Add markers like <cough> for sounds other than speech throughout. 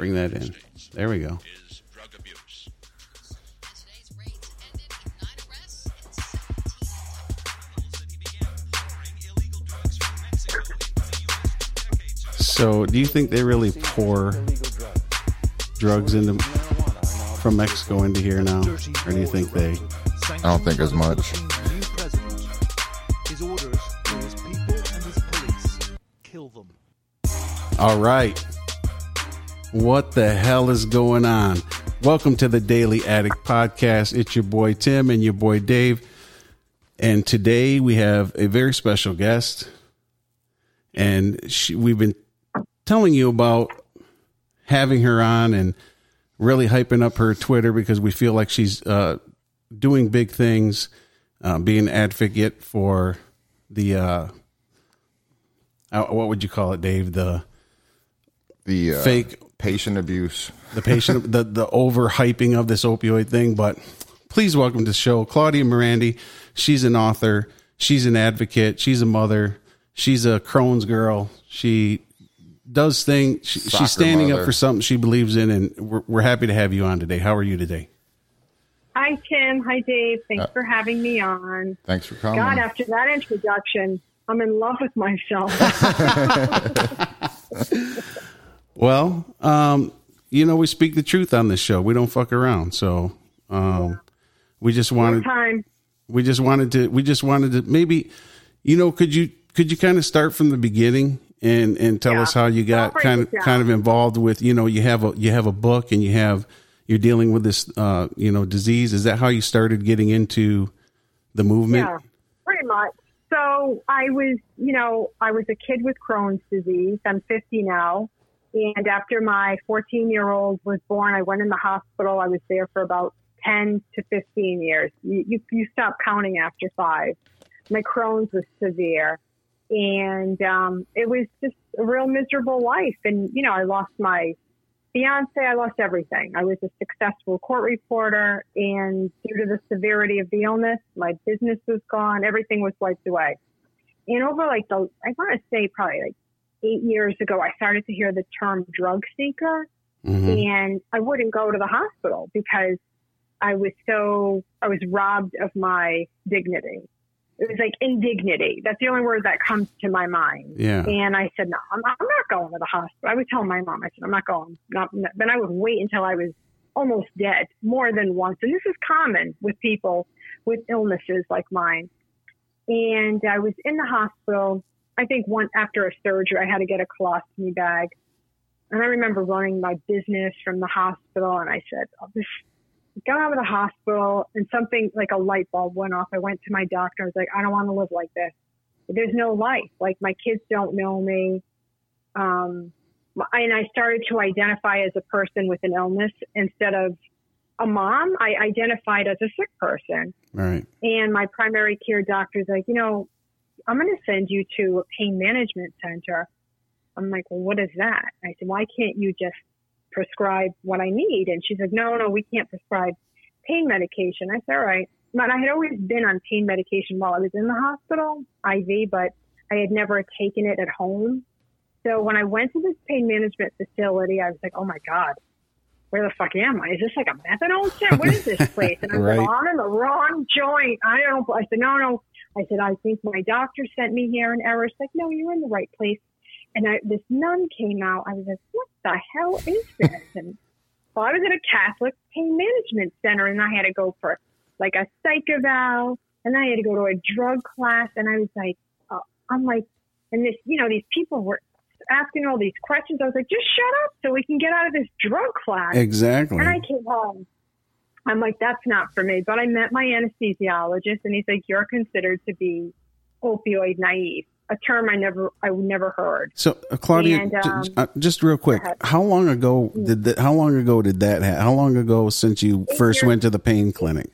bring that in. There we go. is drug abuse. Today's raids ended with nine arrests and 17 So, do you think they really pour drugs into from Mexico into here now, or do you think they? I don't think as much. His orders for his people and his police. Kill them. All right. What the hell is going on? Welcome to the Daily Addict Podcast. It's your boy Tim and your boy Dave. And today we have a very special guest. And she, we've been telling you about having her on and really hyping up her Twitter because we feel like she's uh, doing big things, uh, being an advocate for the, uh, uh, what would you call it, Dave? The The uh, fake patient abuse. the patient <laughs> the the overhyping of this opioid thing but please welcome to the show claudia Merandi she's an author she's an advocate she's a mother she's a crohn's girl she does things she, she's standing mother. up for something she believes in and we're, we're happy to have you on today how are you today Hi, Tim. Hi, Dave. Thanks uh, for having me on. Thanks for coming. God, after that introduction, I'm in love with myself. <laughs> <laughs> well um you know we speak the truth on this show we don't fuck around so um we just wanted Time. we just wanted to we just wanted to maybe you know could you could you kind of start from the beginning and and tell Yeah. us how you got kind of kind of involved with you know you have a you have a book and you have you're dealing with this uh you know disease is that how you started getting into the movement Yeah, pretty much. So I was, you know, I was a kid with Crohn's disease. I'm 50 now. And after my 14 year old was born, I went in the hospital. I was there for about 10 to 15 years. You, you, you stop counting after five. My Crohn's was severe. And um, it was just a real miserable life. And, you know, I lost my fiance, I lost everything. I was a successful court reporter, and due to the severity of the illness, my business was gone. Everything was wiped away. And over like the, I want to say probably like eight years ago, I started to hear the term drug seeker, Mhm. and I wouldn't go to the hospital because I was so, I was robbed of my dignity. It was like indignity. That's the only word that comes to my mind. yeah And I said, no, I'm not, I'm not going to the hospital. I would tell my mom, I said, I'm not going. Not, then I would wait until I was almost dead more than once. And this is common with people with illnesses like mine. And I was in the hospital. I think one after a surgery, I had to get a colostomy bag. And I remember running my business from the hospital. And I said, oh, just got out of the hospital and something like a light bulb went off. I went to my doctor. I was like, I don't want to live like this there's no life. Like my kids don't know me. Um, and I started to identify as a person with an illness instead of a mom. I identified as a sick person. right And my primary care doctor's like, you know, I'm going to send you to a pain management center. I'm like, well, what is that? I said, why can't you just prescribe what I need? And she's like, no, no, we can't prescribe pain medication. I said, all right. But I had always been on pain medication while I was in the hospital, IV, but I had never taken it at home. So when I went to this pain management facility, I was like, oh my God, where the fuck am I? Is this like a methadone center? What is this <laughs> place? And I was Right. like, oh, I'm in the wrong joint. I don't, I said, no, no. I said, I think my doctor sent me here in error. She's like, no, you're in the right place. And I, this nun came out. I was like, what the hell is this? And well, I was at a Catholic pain management center and I had to go for like a psych eval and I had to go to a drug class. And I was like, uh, I'm like, and this, you know, these people were asking all these questions. I was like, just shut up so we can get out of this drug class. exactly And I came home. I'm like, that's not for me. But I met my anesthesiologist, and he's like, you're considered to be opioid naive, a term I never, I never heard. So, uh, Claudia, And, j- um, uh, just real quick, how long ago did that? How long ago did that? Ha- how long ago since you Eight first years. went to the pain clinic?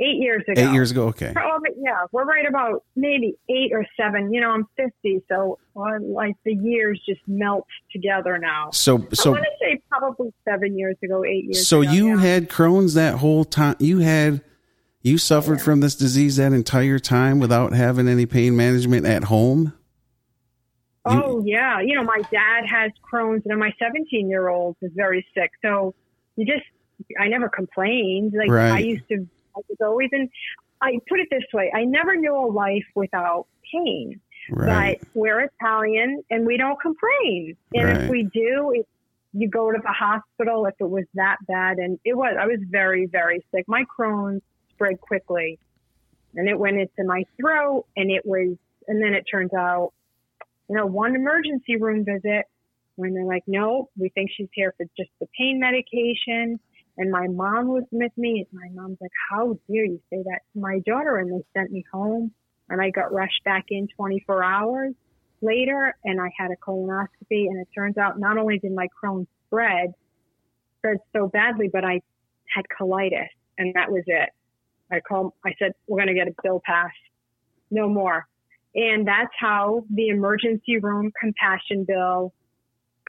Eight years ago. Eight years ago. Okay. Oh, but yeah, we're right about maybe eight or seven. You know, I'm 50, so uh, like the years just melt together now. So, so, want to say probably seven years ago, eight years so ago. you yeah. had Crohn's that whole time. You had, you suffered from this disease that entire time without having any pain management at home. Oh yeah, you know my dad has Crohn's, and my 17 year old is very sick. So you just, I never complained. Like Right. I used to, I was always in. I put it this way: I never knew a life without pain. Right. But we're Italian, and we don't complain. And Right. if we do, it, you go to the hospital if it was that bad. And it was. I was very, very sick. My Crohn's spread quickly, and it went into my throat, and it was. And then it turns out you know, one emergency room visit when they're like, no, we think she's here for just the pain medication. And my mom was with me. And my mom's like, how dare you say that to my daughter? And they sent me home and I got rushed back in 24 hours later and I had a colonoscopy. And it turns out not only did my Crohn's spread, spread so badly, but I had colitis and that was it. I called, I said, we're going to get a bill passed. No more. And that's how the emergency room compassion bill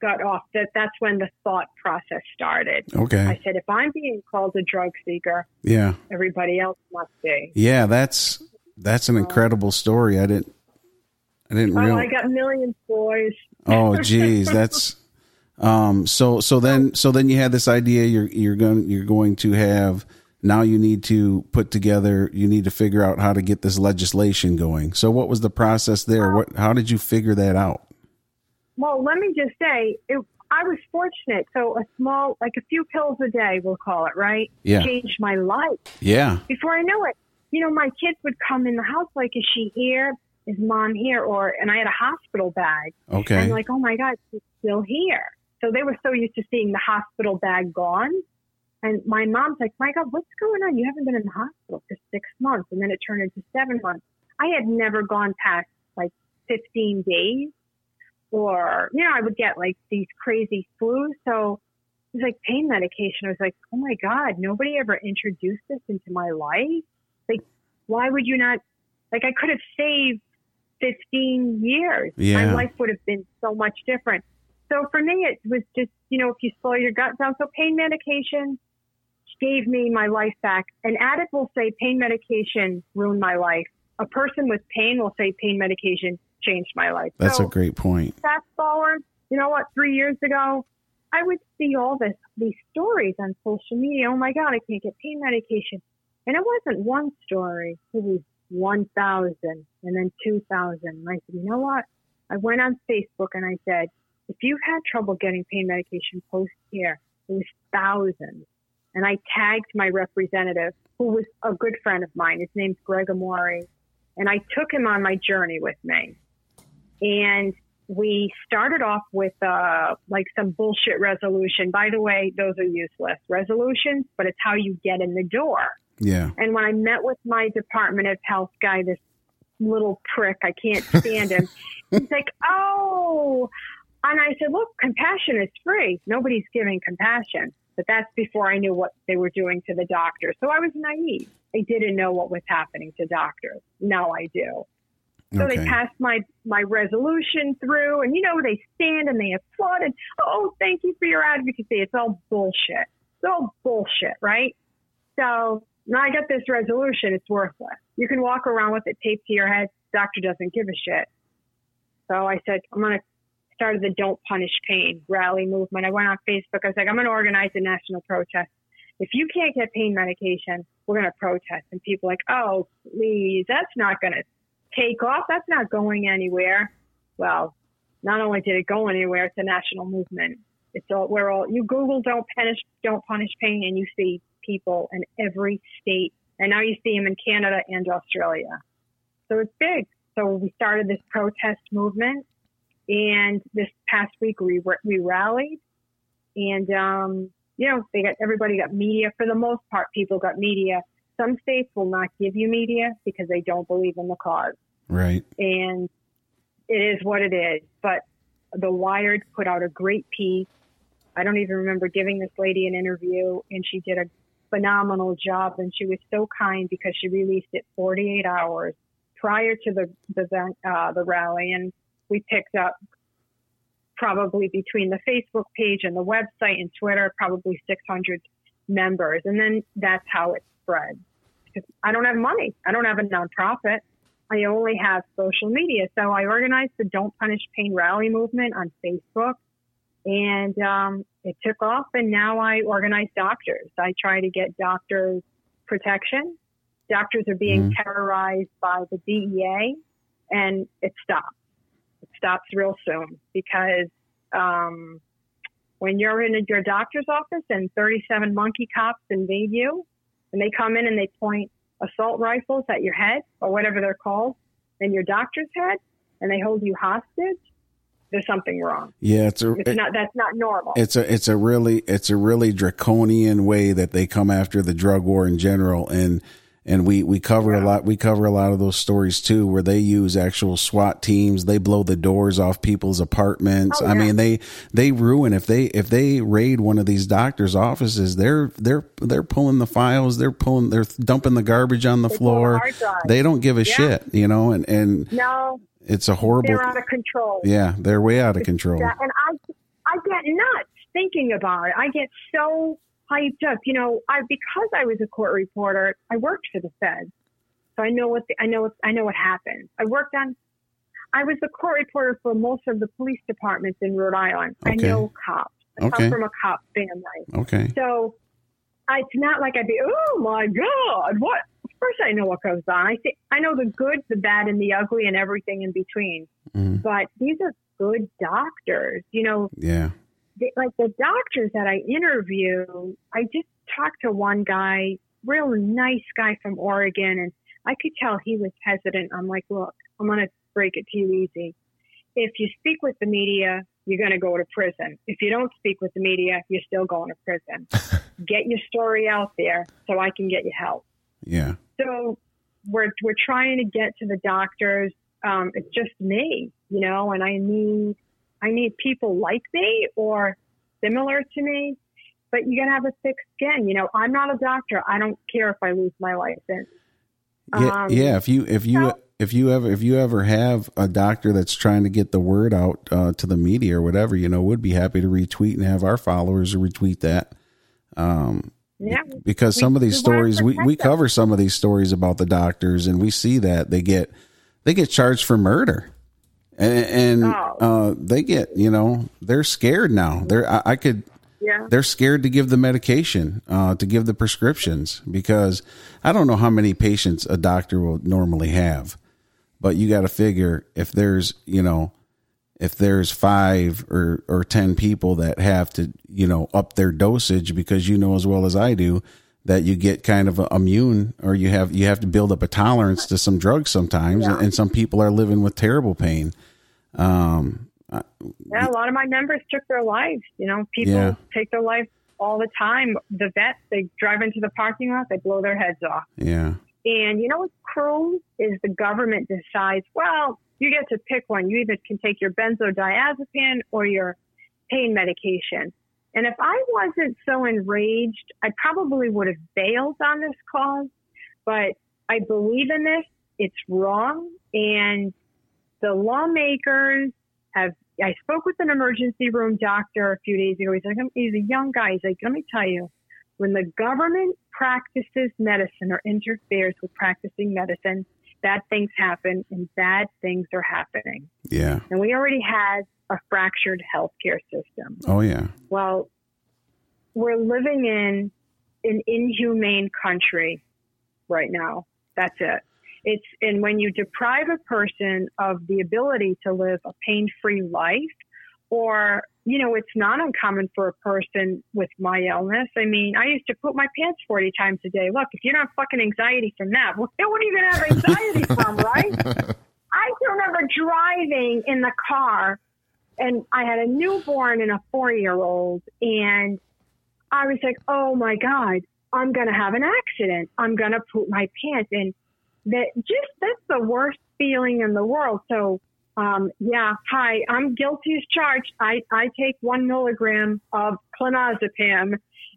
got off. That that's when the thought process started. Okay. I said, if I'm being called a drug seeker, Yeah. everybody else must be. Yeah. That's that's an uh, incredible story. I didn't. I didn't Oh, I got millions, boys. Oh, geez, that's. Um. So so then so then you had this idea. You're you're going you're going to have now. You need to put together. You need to figure out how to get this legislation going. So what was the process there? What? How did you figure that out? Well, let me just say, it, I was fortunate. So a small, like a few pills a day, we'll call it, right? Yeah. Changed my life. Yeah. before I knew it, you know, my kids would come in the house like, "Is she here? Is mom here?" Or, and I had a hospital bag. Okay. And like, oh my God, she's still here. So they were so used to seeing the hospital bag gone. And my mom's like, my God, what's going on? You haven't been in the hospital for six months. And then it turned into seven months. I had never gone past like 15 days or, you know, I would get like these crazy flus. So it was like pain medication. I was like, oh my God, nobody ever introduced this into my life. Like, why would you not? Like, I could have saved 15 years. Yeah. My life would have been so much different. So for me, it was just, you know, if you slow your gut down. So pain medication gave me my life back. An addict will say pain medication ruined my life. A person with pain will say pain medication changed my life. That's so a great point. fast forward, you know what, three years ago, I would see all this these stories on social media. Oh my God, I can't get pain medication. And it wasn't one story. It was one thousand and then two thousand. And I said, you know what? I went on Facebook and I said, if you've had trouble getting pain medication post here, it was thousands. And I tagged my representative, who was a good friend of mine. His name's Gregg Amore. And I took him on my journey with me and we started off with uh, like some bullshit resolution. By the way, those are useless resolutions, but it's how you get in the door. Yeah. And when I met with my Department of Health guy, this little prick, I can't stand him. <laughs> He's like, "Oh," and I said, "Look, compassion is free. Nobody's giving compassion." But that's before I knew what they were doing to the doctors. So I was naive. I didn't know what was happening to doctors. Now I do. So Okay. they passed my my resolution through, and you know they stand and they applaud and oh, thank you for your advocacy. It's all bullshit. It's all bullshit, right? So now I got this resolution. It's worthless. You can walk around with it taped to your head. Doctor doesn't give a shit. So I said I'm gonna start the Don't Punish Pain rally movement. I went on Facebook. I was like, I'm gonna organize a national protest. If you can't get pain medication, we're gonna protest. And people like, oh, please, that's not gonna take off. That's not going anywhere. Well, not only did it go anywhere, it's a national movement. It's all we're all you Google don't punish don't punish pain and you see people in every state and now you see them in Canada and Australia. So it's big. So we started this protest movement and this past week we we rallied and um you know they got everybody got media for the most part people got media. Some states will not give you media because they don't believe in the cause Right. and it is what it is. But the Wired put out a great piece. I don't even remember giving this lady an interview, and she did a phenomenal job. And she was so kind because she released it 48 hours prior to the the uh, the rally, and we picked up probably between the Facebook page and the website and Twitter, probably 600 members, and then that's how it spread. Because I don't have money. I don't have a nonprofit. I only have social media. So I organized the Don't Punish Pain rally movement on Facebook, and um, it took off. And now I organize doctors. I try to get doctors protection. Doctors are being terrorized by the DEA, and it stops. It stops real soon because um, when you're in your doctor's office and 37 monkey cops invade you, and they come in and they point assault rifles at your head or whatever they're called, and your doctor's head, and they hold you hostage, there's something wrong. Yeah, it's a It's not. That's not normal. it's a it's a really it's a really draconian way that they come after the drug war in general and and we we cover a lot we cover a lot of those stories too where they use actual SWAT teams they blow the doors off people's apartments Oh, I mean they they ruin if they if they raid one of these doctors offices they're they're they're pulling the files they're pulling they're dumping the garbage on the They floor they don't give a Yeah. shit you know and and no, it's a horrible they're out of control. yeah they're way out of control Yeah, and I, I get nuts thinking about it. I get so hyped up. You know, I because I was a court reporter, I worked for the Fed, so I know what the, I know. What, I know what happened. I worked on. I was the court reporter for most of the police departments in Rhode Island. Okay. I know cops. I Okay. come from a cop family, okay so I- it's not like I'd be, oh my god, what? Of course, I know what goes on. I think I know the good, the bad, and the ugly, and everything in between. Mhm. But these are good doctors. You know, yeah they, like the doctors that I interview, I just talked to one guy, real nice guy from Oregon, and I could tell he was hesitant. I'm like, look, I'm going to break it to you easy. If you speak with the media, you're going to go to prison. If you don't speak with the media, you're still going to prison. <laughs> get your story out there so I can get you help. yeah So we're we're trying to get to the doctors. Um, it's just me, you know, and I need I need people like me or similar to me. But you gotta have a thick skin. You know, I'm not a doctor. I don't care if I lose my license. Yeah, Um, yeah. If you if you so- if you ever if you ever have a doctor that's trying to get the word out uh, to the media or whatever, you know, would be happy to retweet and have our followers retweet that. Um, Yeah. because We- some of these we stories we, we cover some of these stories about the doctors and we see that they get they get charged for murder and, and Oh. uh, they get you know they're scared now they're I, I could Yeah. they're scared to give the medication, uh, to give the prescriptions because I don't know how many patients a doctor will normally have, but you got to figure if there's, you know, if there's five or, or 10 people that have to, you know, up their dosage because you know as well as I do that you get kind of immune or you have, you have to build up a tolerance to some drugs sometimes. Yeah. And some people are living with terrible pain. Um, Yeah, a lot of my members took their lives. You know, people Yeah. take their life all the time. The vets, they drive into the parking lot, they blow their heads off. yeah. And you know what's cruel is the government decides, well, you get to pick one. You either can take your benzodiazepine or your pain medication. And if I wasn't so enraged, I probably would have bailed on this cause. But I believe in this. It's wrong. And the lawmakers have, I spoke with an emergency room doctor a few days ago. He's like, he's a young guy. He's like, let me tell you, when the government practices medicine or interferes with practicing medicine, bad things happen and bad things are happening. Yeah. And we already had a fractured healthcare system. Oh yeah. Well, we're living in an inhumane country right now. That's it. It's and when you deprive a person of the ability to live a pain-free life, or you know, it's not uncommon for a person with my illness. I mean, I used to poop my pants 40 times a day. Look, if you don't have fucking anxiety from that, well, they wouldn't even have anxiety <laughs> from, right? I can remember driving in the car and I had a newborn and a four year old and I was like, oh my God, I'm going to have an accident. I'm going to poop my pants. And that just, that's the worst feeling in the world. So, um, yeah, hi, I'm guilty as charged. I, I take one milligram of clonazepam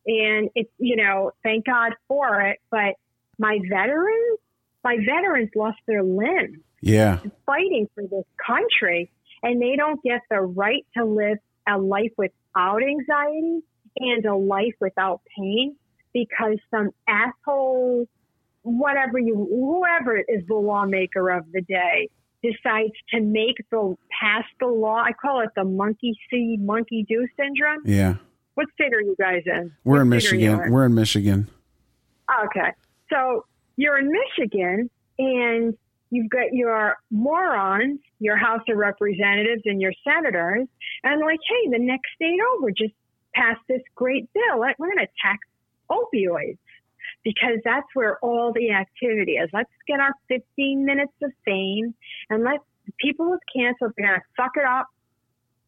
and it's, you know, thank God for it. But my veterans, my veterans lost their limbs Yeah. fighting for this country and they don't get the right to live a life without anxiety and a life without pain because some asshole whatever you, whoever is the lawmaker of the day decides to make the pass the law. I call it the monkey see, monkey do syndrome. Yeah. What state are you guys in? We're in What you Michigan. We're in Michigan. Okay. So you're in Michigan and you've got your morons, your House of Representatives and your senators, and like, hey, the next state over just passed this great bill. We're going to tax opioids because that's where all the activity is. Let's get our 15 minutes of fame and let people with cancer, they're going to suck it up.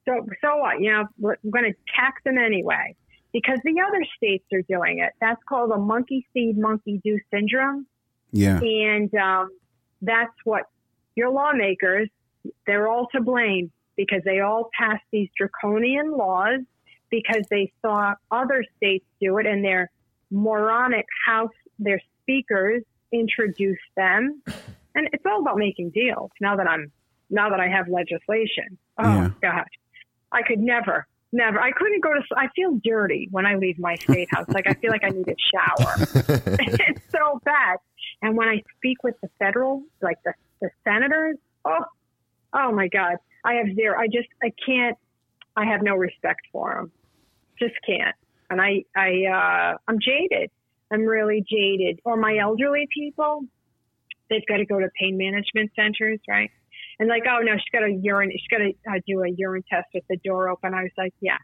So, so what? You know, we're going to tax them anyway because the other states are doing it. That's called a monkey see, monkey do syndrome. Yeah. And um, that's what your lawmakers, they're all to blame because they all passed these draconian laws because they saw other states do it and their moronic House, their speakers introduce them. And it's all about making deals now that I'm, now that I have legislation. Oh, Yeah. God. I could never, never. I couldn't go to, I feel dirty when I leave my state house. Like I feel like I need a shower. <laughs> <laughs> it's so bad. And when I speak with the federal, like the, the senators, oh, oh my God, I have zero. I just, I can't, I have no respect for them. Just can't. And I, I, uh, I'm jaded. I'm really jaded. Or my elderly people, they've got to go to pain management centers, right? And like, oh no, she's got a urine, she's got to uh, do a urine test with the door open. I was like, yeah,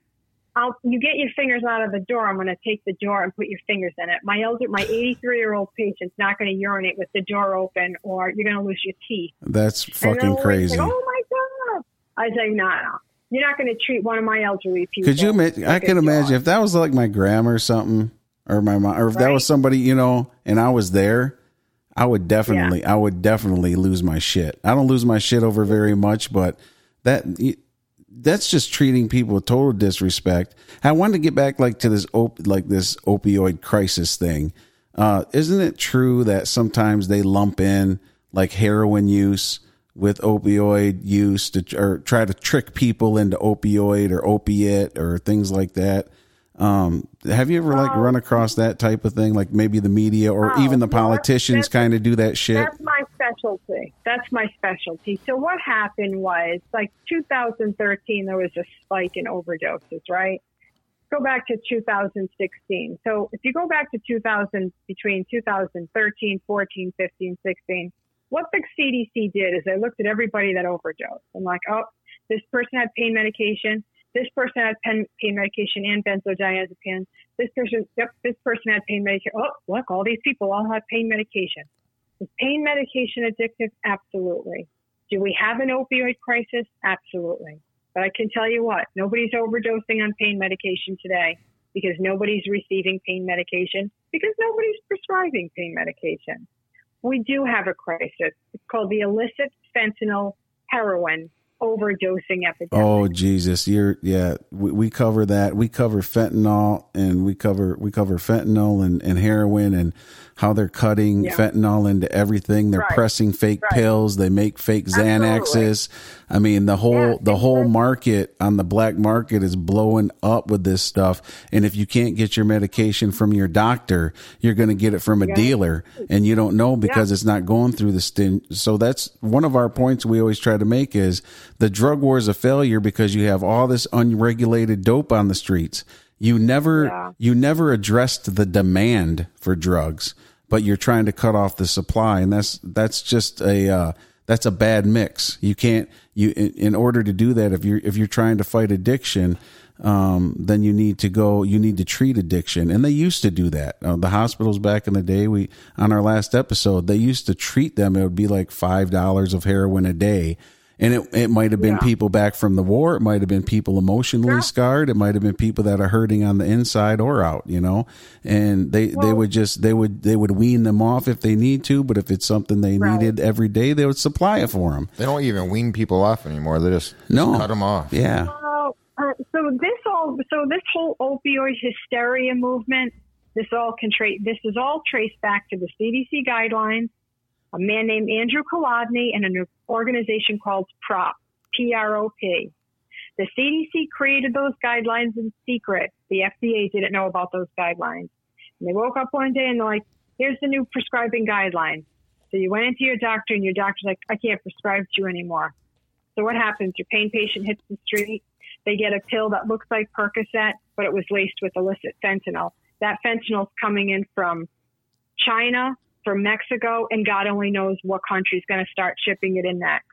I'll, you get your fingers out of the door. I'm going to take the door and put your fingers in it. My elder, my 83 year old patient's not going to urinate with the door open or you're going to lose your teeth. That's fucking crazy. Like, oh my God. I like, no, no. You're not going to treat one of my elderly people. Could you? I like a can imagine if that was like my grandma or something, or my mom, or if that was somebody you know, and I was there, I would definitely, I would definitely lose my shit. I don't lose my shit over very much, but that that's just treating people with total disrespect. I wanted to get back like to this op- like this opioid crisis thing. Uh, isn't it true that sometimes they lump in like heroin use with opioid use to or try to trick people into opioid or opiate or things like that? Um, have you ever like run across that type of thing? Like maybe the media or No, even the politicians kind of do that shit. That's my specialty. That's my specialty. So what happened was like 2013, there was a spike in overdoses, right? Go back to 2016. So if you go back to 2000, between 2013, 14, 15, 16, what the CDC did is they looked at everybody that overdosed and like, oh, this person had pain medication. This person had pain, pain medication and benzodiazepine. This person, yep, this person had pain medication. Oh, look, all these people all have pain medication. Is pain medication addictive? Absolutely. Do we have an opioid crisis? Absolutely. But I can tell you what, nobody's overdosing on pain medication today because nobody's receiving pain medication because nobody's prescribing pain medication. We do have a crisis. It's called the illicit fentanyl heroin overdosing epidemic. Oh Jesus, you're yeah. We, we cover that. We cover fentanyl, and we cover we cover fentanyl and, and heroin, and how they're cutting Yeah. fentanyl into everything. They're Right. pressing fake Right. pills. They make fake Xanaxes. I mean, the whole Yeah, the whole exactly. market on the black market is blowing up with this stuff. And if you can't get your medication from your doctor, you're going to get it from a Yeah. dealer, and you don't know because it's not going through the stin. So that's one of our points we always try to make is the drug war is a failure because you have all this unregulated dope on the streets. You never Yeah. you never addressed the demand for drugs, but you're trying to cut off the supply, and that's that's just a uh, that's a bad mix. You can't you in, order to do that if you're if you're trying to fight addiction. Um, then you need to go. You need to treat addiction, and they used to do that. Uh, the hospitals back in the day, we on our last episode, they used to treat them. It would be like five dollars of heroin a day, and it it might have been Yeah. people back from the war. It might have been people emotionally Yeah. scarred. It might have been people that are hurting on the inside or out. You know, and they they would just they would they would wean them off if they need to. But if it's something they Right. needed every day, they would supply it for them. They don't even wean people off anymore. They just, No. cut them off. Yeah. Well, uh, so this all, so this whole opioid hysteria movement, this all can tra- this is all traced back to the CDC guidelines. A man named Andrew Kolodny and an organization called PROP, P-R-O-P. The CDC created those guidelines in secret. The FDA didn't know about those guidelines. And they woke up one day and they're like, here's the new prescribing guidelines. So you went into your doctor and your doctor's like, I can't prescribe to you anymore. So what happens? Your pain patient hits the street. They get a pill that looks like Percocet, but it was laced with illicit fentanyl. That fentanyl's coming in from China, from Mexico, and God only knows what country is going to start shipping it in next.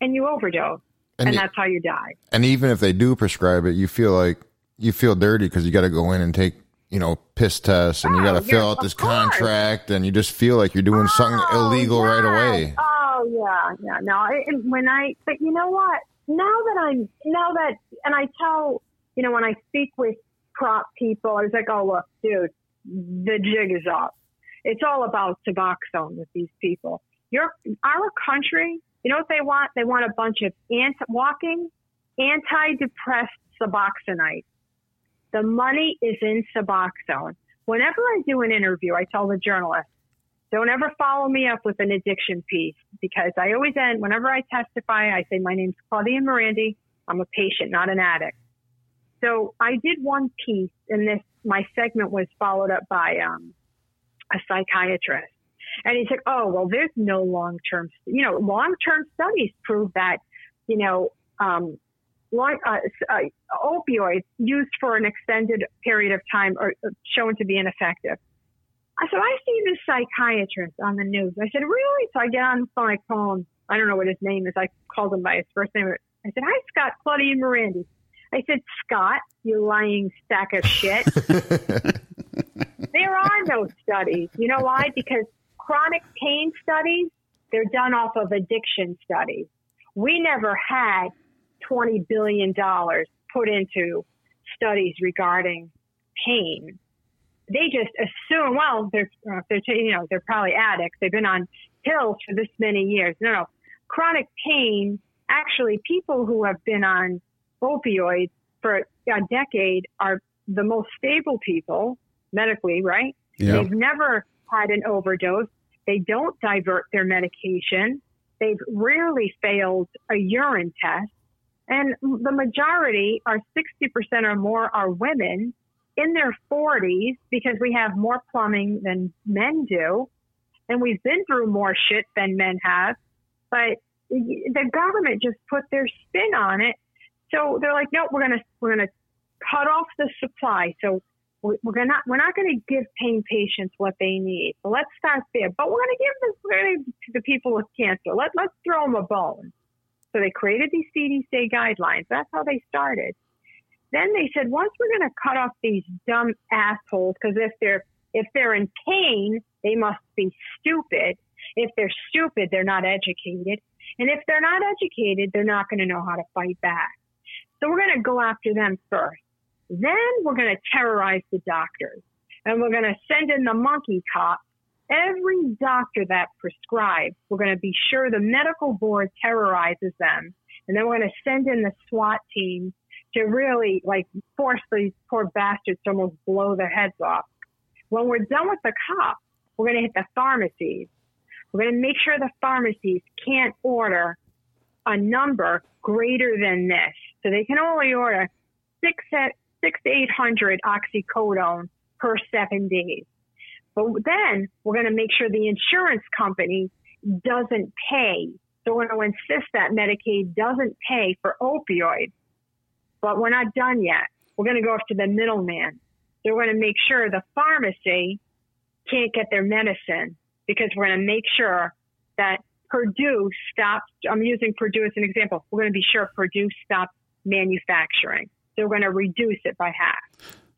And you overdose, And and, that's how you die. And even if they do prescribe it, you feel like you feel dirty because you got to go in and take you know piss tests and you Oh, got to fill out this course. contract and you just feel like you're doing something Oh, illegal right away. Oh yeah, yeah. No, I, and when I, but you know what? Now that I'm, now that, and I tell, you know, when I speak with prop people, I was like, oh look, dude, the jig is up. It's all about Suboxone with these people. Your, our country, you know what they want? They want a bunch of anti, walking, antidepressed Suboxonite. The money is in Suboxone. Whenever I do an interview, I tell the journalist, don't ever follow me up with an addiction piece because I always end, whenever I testify, I say, my name's Claudia Merandi. I'm a patient, not an addict. So I did one piece and this, my segment was followed up by, um, a psychiatrist. And he's like, oh, well, there's no long-term, you know, long-term studies prove that, you know, um, long, uh, uh, opioids used for an extended period of time are uh, shown to be ineffective. I said, I see this psychiatrist on the news. I said, really? So I get on the phone, I call him. I don't know what his name is. I called him by his first name. I said, hi, Scott, Claudia Merandi. I said, Scott, you lying sack of shit. <laughs> there are no studies. You know why? Because chronic pain studies, they're done off of addiction studies. We never had $20 billion put into studies regarding pain. They just assume, well, they're, uh, they're, you know, they're probably addicts. They've been on pills for this many years. No, no. Chronic pain, actually, people who have been on opioids for a decade are the most stable people medically, right? Yeah. They've never had an overdose. They don't divert their medication. They've rarely failed a urine test. And the majority are 60% or more are women in their 40s because we have more plumbing than men do. And we've been through more shit than men have. But the government just put their spin on it. So they're like, no, we're going to, we're going to cut off the supply. So we're gonna we're not going to give pain patients what they need. So let's start there. But we're going to give this to the people with cancer. Let let's throw them a bone. So they created these CDC guidelines. That's how they started. Then they said once we're going to cut off these dumb assholes because if they're if they're in pain, they must be stupid. If they're stupid, they're not educated. And if they're not educated, they're not going to know how to fight back. So we're going to go after them first. Then we're going to terrorize the doctors and we're going to send in the monkey cops. Every doctor that prescribes, we're going to be sure the medical board terrorizes them. And then we're going to send in the SWAT team to really like force these poor bastards to almost blow their heads off. When we're done with the cops, we're going to hit the pharmacies. We're going to make sure the pharmacies can't order a number greater than this. So they can only order six, six to 800 oxycodone per seven days. But then we're going to make sure the insurance company doesn't pay. So we're going to insist that Medicaid doesn't pay for opioids. But we're not done yet. We're going to go after the middleman. We're going to make sure the pharmacy can't get their medicine because we're going to make sure that Purdue stops. I'm using Purdue as an example. We're going to be sure Purdue stops manufacturing. We're going to reduce it by half.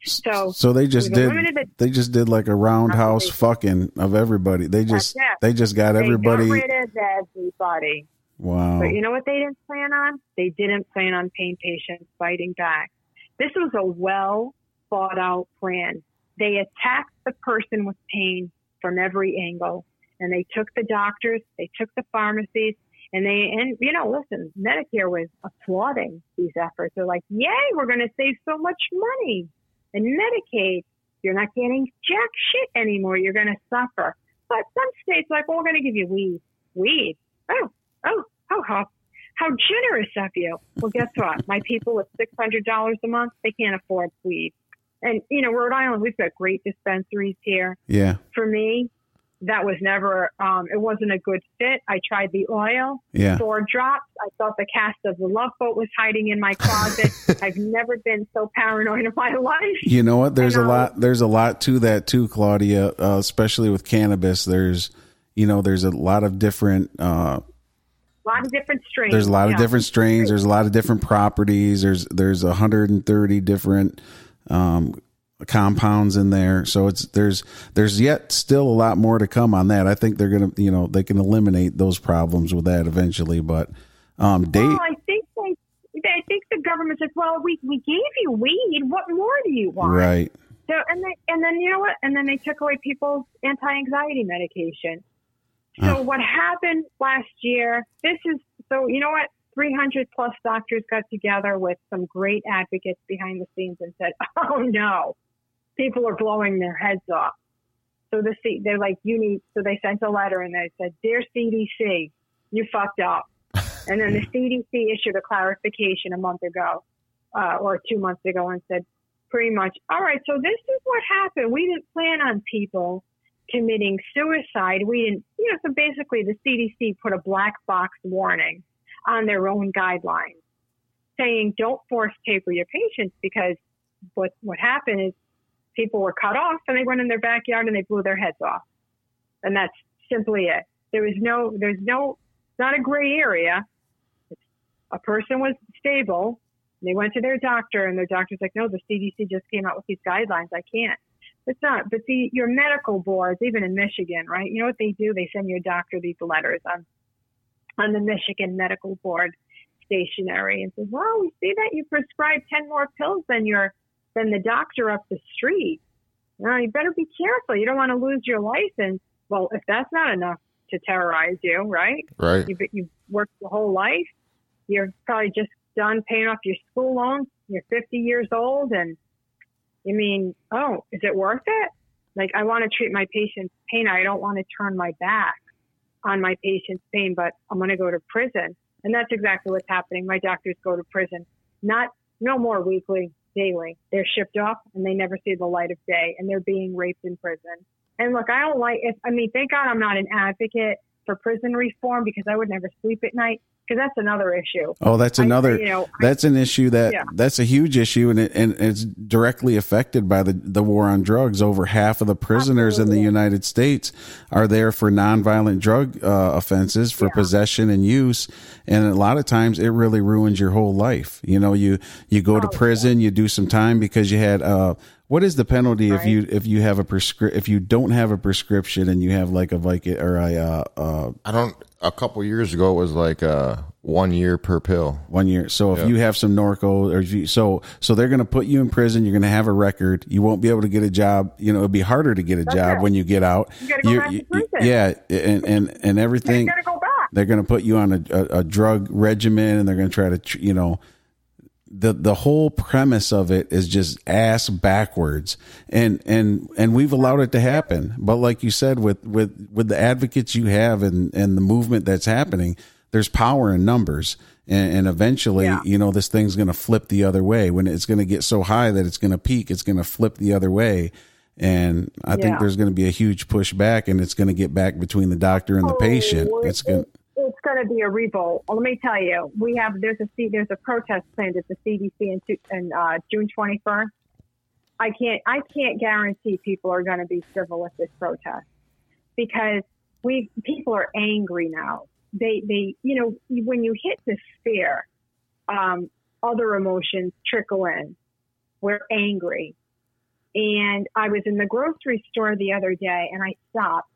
So, So they just did. eliminated- They just did like a roundhouse fucking of everybody. They just. They just got everybody. Got rid of everybody. Wow. But you know what they didn't plan on? They didn't plan on pain patients fighting back. This was a well thought out plan. They attacked the person with pain from every angle. And they took the doctors, they took the pharmacies, and they, and you know, listen, Medicare was applauding these efforts. They're like, yay, we're going to save so much money. And Medicaid, you're not getting jack shit anymore. You're going to suffer. But some states like, well, we're going to give you weed. Weed. Oh, oh, oh, how, how generous of you. Well, guess what? My people with $600 a month, they can't afford weed. And you know, Rhode Island, we've got great dispensaries here. Yeah. For me, that was never. Um, it wasn't a good fit. I tried the oil, Yeah. four drops. I thought the cast of the Love Boat was hiding in my closet. <laughs> I've never been so paranoid in my life. You know what? There's a know. lot. There's a lot to that too, Claudia. Uh, especially with cannabis. There's, you know, there's a lot of different. Uh, A lot of different strains. there's a lot of different strains. There's a lot of different properties. There's there's 130 different um, compounds in there. So it's there's there's yet still a lot more to come on that. I think they're gonna you know they can eliminate those problems with that eventually. But um, Dave, Well, I think they, I think the government says, "Well, we we gave you weed. What more do you want?" right? So and then and then you know what? And then they took away people's anti-anxiety medication. So Huh. what happened last year? This is so you know what? 300 plus doctors got together with some great advocates behind the scenes and said, <laughs> "Oh no, people are blowing their heads off." So the C- they're like, "You need." So they sent a letter and they said, "Dear CDC, you fucked up." <laughs> And then the CDC issued a clarification a month ago, uh, or two months ago, and said, pretty much, all right, so this is what happened. We didn't plan on people committing suicide. We didn't, you know, so basically the CDC put a black box warning on their own guidelines saying don't force taper your patients because what, what happened is people were cut off and they went in their backyard and they blew their heads off. And that's simply it. There was no, there's no, not a gray area. A person was stable they went to their doctor, and their doctor's like, "No, the CDC just came out with these guidelines. I can't." It's not. But see, your medical boards, even in Michigan, right? You know what they do? They send your doctor these letters on on the Michigan Medical Board stationery and says, "Well, we see that you prescribed ten more pills than your than the doctor up the street. Now you better be careful. You don't want to lose your license." Well, if that's not enough to terrorize you, right? Right. You've, you've worked your whole life. You're probably just done paying off your school loans. You're 50 years old, and you mean, oh, is it worth it? Like, I want to treat my patient's pain. I don't want to turn my back on my patient's pain, but I'm going to go to prison. And that's exactly what's happening. My doctors go to prison, not no more weekly, daily. They're shipped off, and they never see the light of day, and they're being raped in prison. And look, I don't like. If I mean, thank God I'm not an advocate for prison reform because I would never sleep at night because that's another issue. Oh, that's I- another. you know, I- that's an issue that Yeah. that's a huge issue, and it, and it's directly affected by the the war on drugs. Over half of the prisoners in the United States are there for nonviolent drug uh, offenses for Yeah. possession and use, and a lot of times it really ruins your whole life. You know, you you go to Oh, prison, you do some time because you had. Uh, what is the penalty if you if you have a prescri- if you don't have a prescription and you have like a like or a uh, uh, I don't. A couple years ago, it was like uh, one year per pill. one year. So if Yeah. you have some Norco or if you, so so they're going to put you in prison. You're going to have a record. You won't be able to get a job. You know, it'll be harder to get a job right. when you get out. You gotta go You're- back to prison. yeah, and and and You everything. got to go back. They're going to put you on a, a, a drug regimen, and they're going to try to tr- you know. The the whole premise of it is just ass backwards, and and and we've allowed it to happen. But like you said, with with with the advocates you have and and the movement that's happening, there's power in numbers, and, and eventually, Yeah. you know, this thing's going to flip the other way. When it's going to get so high that it's going to peak, it's going to flip the other way. And I think there's going to be a huge pushback, and it's going to get back between the doctor and the patient. Oh, It's going. it- it's going to be a revolt. Well, let me tell you, we have there's a there's a protest planned at the CDC in, in uh, June 21st. I can't I can't guarantee people are going to be civil at this protest because we people are angry now. They they you know when you hit despair, um, other emotions trickle in. We're angry, and I was in the grocery store the other day and I stopped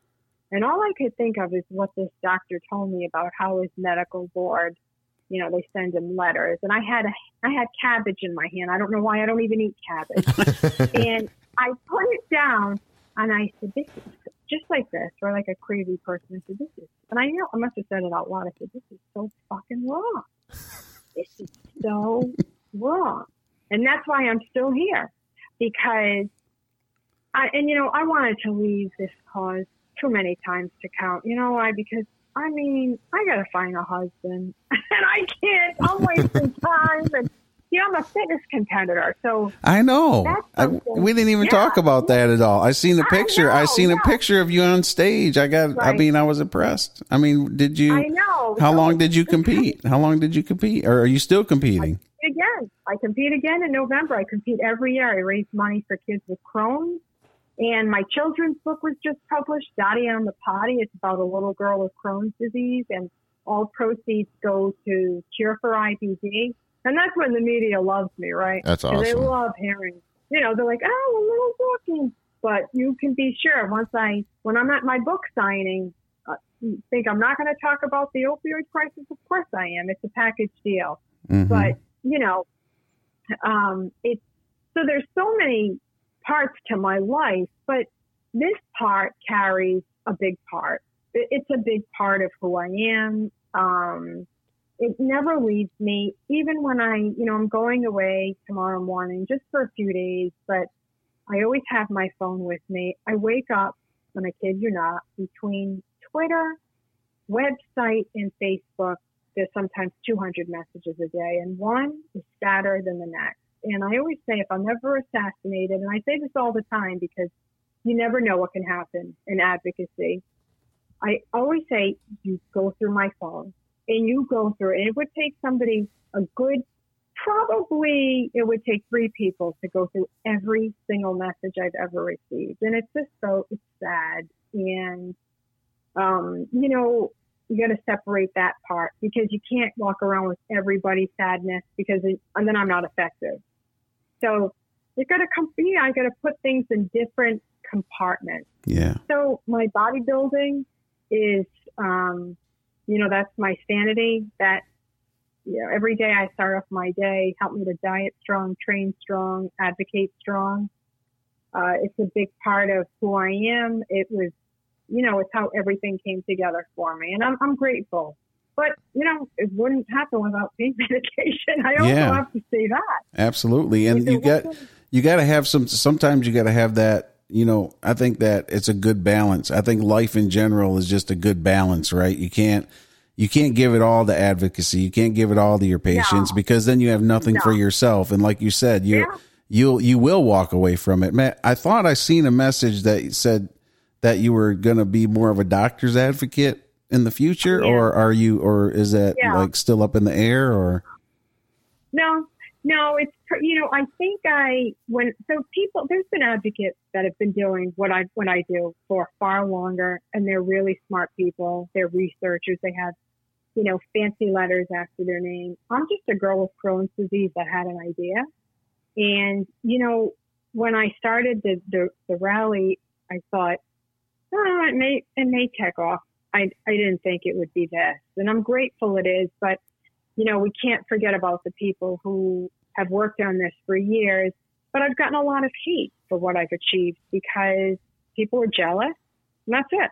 and all I could think of is what this doctor told me about how his medical board, you know, they send him letters. And I had a, I had cabbage in my hand. I don't know why I don't even eat cabbage. <laughs> and I put it down and I said, this is just like this, or like a crazy person. I said, this is, and I know I must have said it out loud. I said, this is so fucking wrong. This is so wrong. And that's why I'm still here because I, and you know, I wanted to leave this cause too many times to count. You know why? Because I mean, I gotta find a husband, <laughs> and I can't. I'm wasting <laughs> time, and you know, I'm a fitness competitor, so I know. I, we didn't even yeah. talk about that at all. I seen a I picture. I, know, seen a picture of you on stage. I got. I mean, I was impressed. I mean, did you? I know. How So- long did you compete? How long did you compete? Or are you still competing? again. I compete again in November. I compete every year. I raise money for kids with Crohn's. And my children's book was just published, Dottie on the Potty. It's about a little girl with Crohn's disease, and all proceeds go to Cure for IBD. And that's when the media loves me, right? That's 'Cause They love hearing, you know, they're like, oh, a little walking. But you can be sure once I, when I'm at my book signing, uh, you think I'm not going to talk about the opioid crisis? Of course I am. It's a package deal Mhm. but you know um it's so there's so many parts to my life but this part carries a big part. It's a big part of who i am. Um it never leaves me. Even when i you know i'm going away tomorrow morning just for a few days but i always have my phone with me. I wake up and i kid you not between twitter website and facebook there's sometimes 200 messages a day, and one is sadder than the next. And I always say, if I'm ever assassinated, and I say this all the time because you never know what can happen in advocacy. I always say, you go through my phone and you go through it. And it would take somebody a good, probably it would take three people to go through every single message I've ever received. And it's just so, it's sad. And, um, you know, you got to separate that part because you can't walk around with everybody's sadness because it, and then I'm not effective. So you got to come. Yeah, I got to put things in different compartments. yeah. So my bodybuilding is, um, you know, that's my sanity. That you know, every day I start off my day, help me to diet strong, train strong, advocate strong. Uh, it's a big part of who I am. It was, you know, it's how everything came together for me, and I'm I'm grateful. But you know, it wouldn't happen without pain <laughs> medication. I also Yeah. have to say that. Absolutely. And you got you got to have some sometimes you got to have that, you know, I think that it's a good balance. I think life in general is just a good balance, right? You can't you can't give it all to advocacy. You can't give it all to your patients No. because then you have nothing for yourself. And like you said, you Yeah. you'll you will walk away from it. Matt, I thought I seen a message that said that you were going to be more of a doctor's advocate in the future Yeah. or are you or is that Yeah. like still up in the air or No, no, it's you know I think I when so people there's been advocates that have been doing what I what I do for far longer, and they're really smart people. They're researchers. They have you know fancy letters after their name. I'm just a girl with Crohn's disease that had an idea, and you know when I started the the, the rally, I thought, oh, it may it may take off. I I didn't think it would be this, and I'm grateful it is, but you know, we can't forget about the people who have worked on this for years. But I've gotten a lot of hate for what I've achieved because people are jealous, and that's it.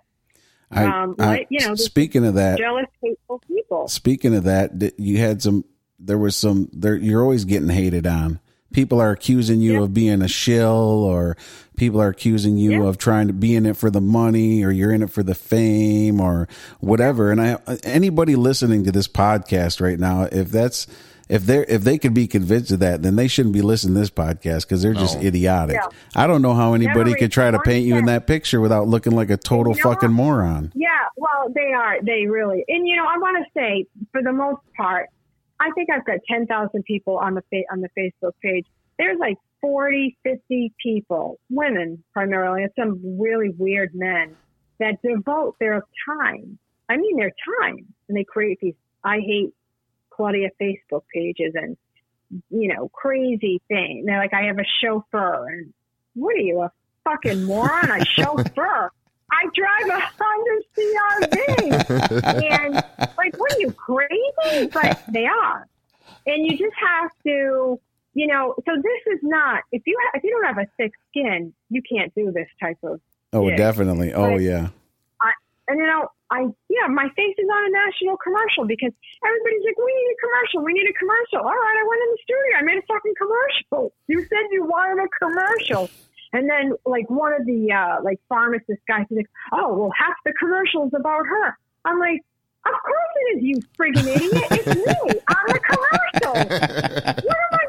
I, Um, I- like, you know, speaking of that, Jealous, hateful people. speaking of that, you had some. There was some. There, you're always getting hated on. People are accusing you Yeah. of being a shill, or people are accusing you Yeah. of trying to be in it for the money, or you're in it for the fame, or whatever. And I, anybody listening to this podcast right now, if that's if they are if they could be convinced of that, then they shouldn't be listening to this podcast because they're just idiotic. Yeah. I don't know how anybody could try to paint you in that picture without looking like a total You know fucking what? moron. Yeah, well, they are. They really. And you know, I want to say, for the most part, I think I've got ten thousand people on the fa- on the Facebook page. There's like 40, 50 people, women primarily, and some really weird men that devote their time. I mean, their time, and they create these. I hate Claudia Facebook pages and you know crazy thing. They're like, I have a chauffeur, and what are you, a fucking moron? A <laughs> chauffeur? I drive a Honda CRV, <laughs> and like, what are you crazy? But they are, and you just have to, you know. So this is not if you ha- if you don't have a thick skin, you can't do this type of. Oh, Yeah. definitely. Oh, But- yeah. And you know, I yeah, my face is on a national commercial because everybody's like, we need a commercial, we need a commercial. All right, I went in the studio, I made a fucking commercial. You said you wanted a commercial. And then like one of the uh like pharmacist guys is like, Oh, well half the commercial's about her. I'm like, Of course it is, you friggin' idiot. It's me. I'm the commercial. <laughs> What am I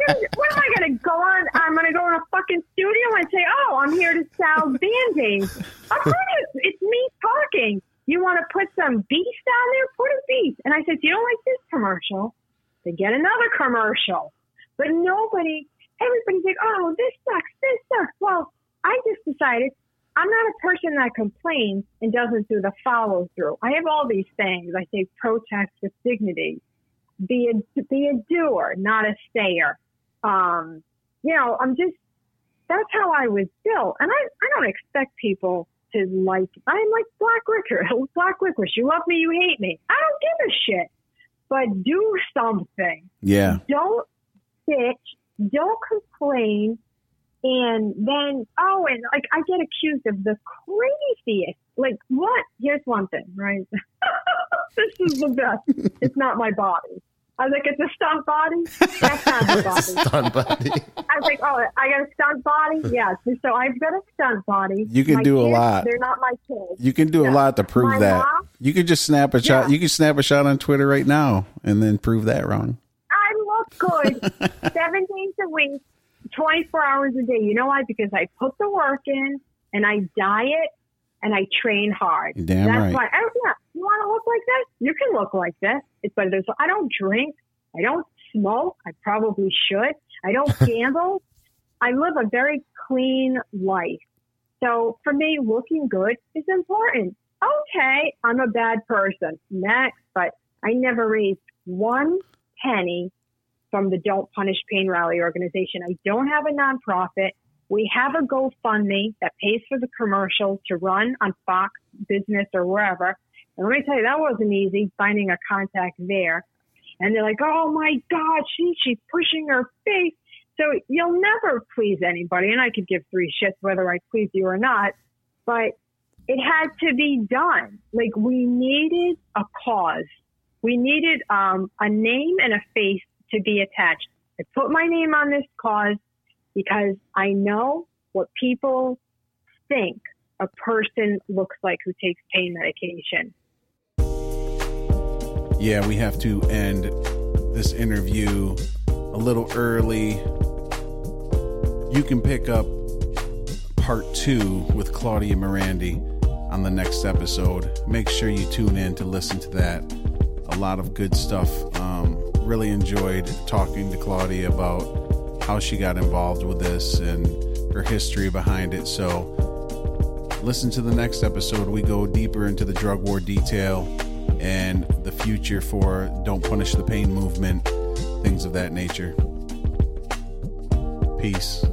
I gotta go on. I'm gonna go in a fucking studio and say, "Oh, I'm here to sell band-aids." Of course, it's, it's me talking. You want to put some beast on there? Put a beast. And I said, "You don't like this commercial? Then get another commercial." But nobody, everybody's like, "Oh, this sucks. This sucks." Well, I just decided I'm not a person that complains and doesn't do the follow through. I have all these things. I say protest with dignity. Be a be a doer, not a stayer. Um, you know, I'm just that's how I was built, and I I don't expect people to like. I'm like black licorice. <laughs> Black licorice. You love me, you hate me. I don't give a shit. But do something Yeah. don't bitch, don't complain, and then oh, and like I get accused of the craziest. Like what? Here's one thing, right? <laughs> this is the best. It's not my body. I was like, it's a stunt body. That's not my <laughs> body. Stunt body. I was like, oh, I got a stunt body. Yes. So I've got a stunt body. You can My do a lot. They're not my kids. You can do a lot to prove My that. mom? You could just snap a shot. Yeah. You can snap a shot on Twitter right now and then prove that wrong. I look good <laughs> seven days a week, 24 hours a day. You know why? Because I put the work in and I diet and I train hard. Damn That's right. why. I yeah, you want to look like this? You can look like this. It's but there's. I don't drink. I don't smoke. I probably should. I don't <laughs> gamble. I live a very clean life. So for me, looking good is important. Okay, I'm a bad person. Next, but I never raised one penny from the Don't Punish Pain Rally organization. I don't have a nonprofit. We have a GoFundMe that pays for the commercials to run on Fox Business or wherever. And let me tell you, that wasn't easy finding a contact there. And they're like, oh my God, she, she's pushing her face. So you'll never please anybody. And I could give three shits whether I please you or not. But it had to be done. Like we needed a cause. We needed um, a name and a face to be attached. I put my name on this cause because I know what people think a person looks like who takes pain medication. Yeah, we have to end this interview a little early. You can pick up part two with Claudia Merandi on the next episode. Make sure you tune in to listen to that. A lot of good stuff. Um, really enjoyed talking to Claudia about how she got involved with this and her history behind it. So, listen to the next episode. We go deeper into the drug war detail and the future for Don't Punish the Pain movement, things of that nature. Peace.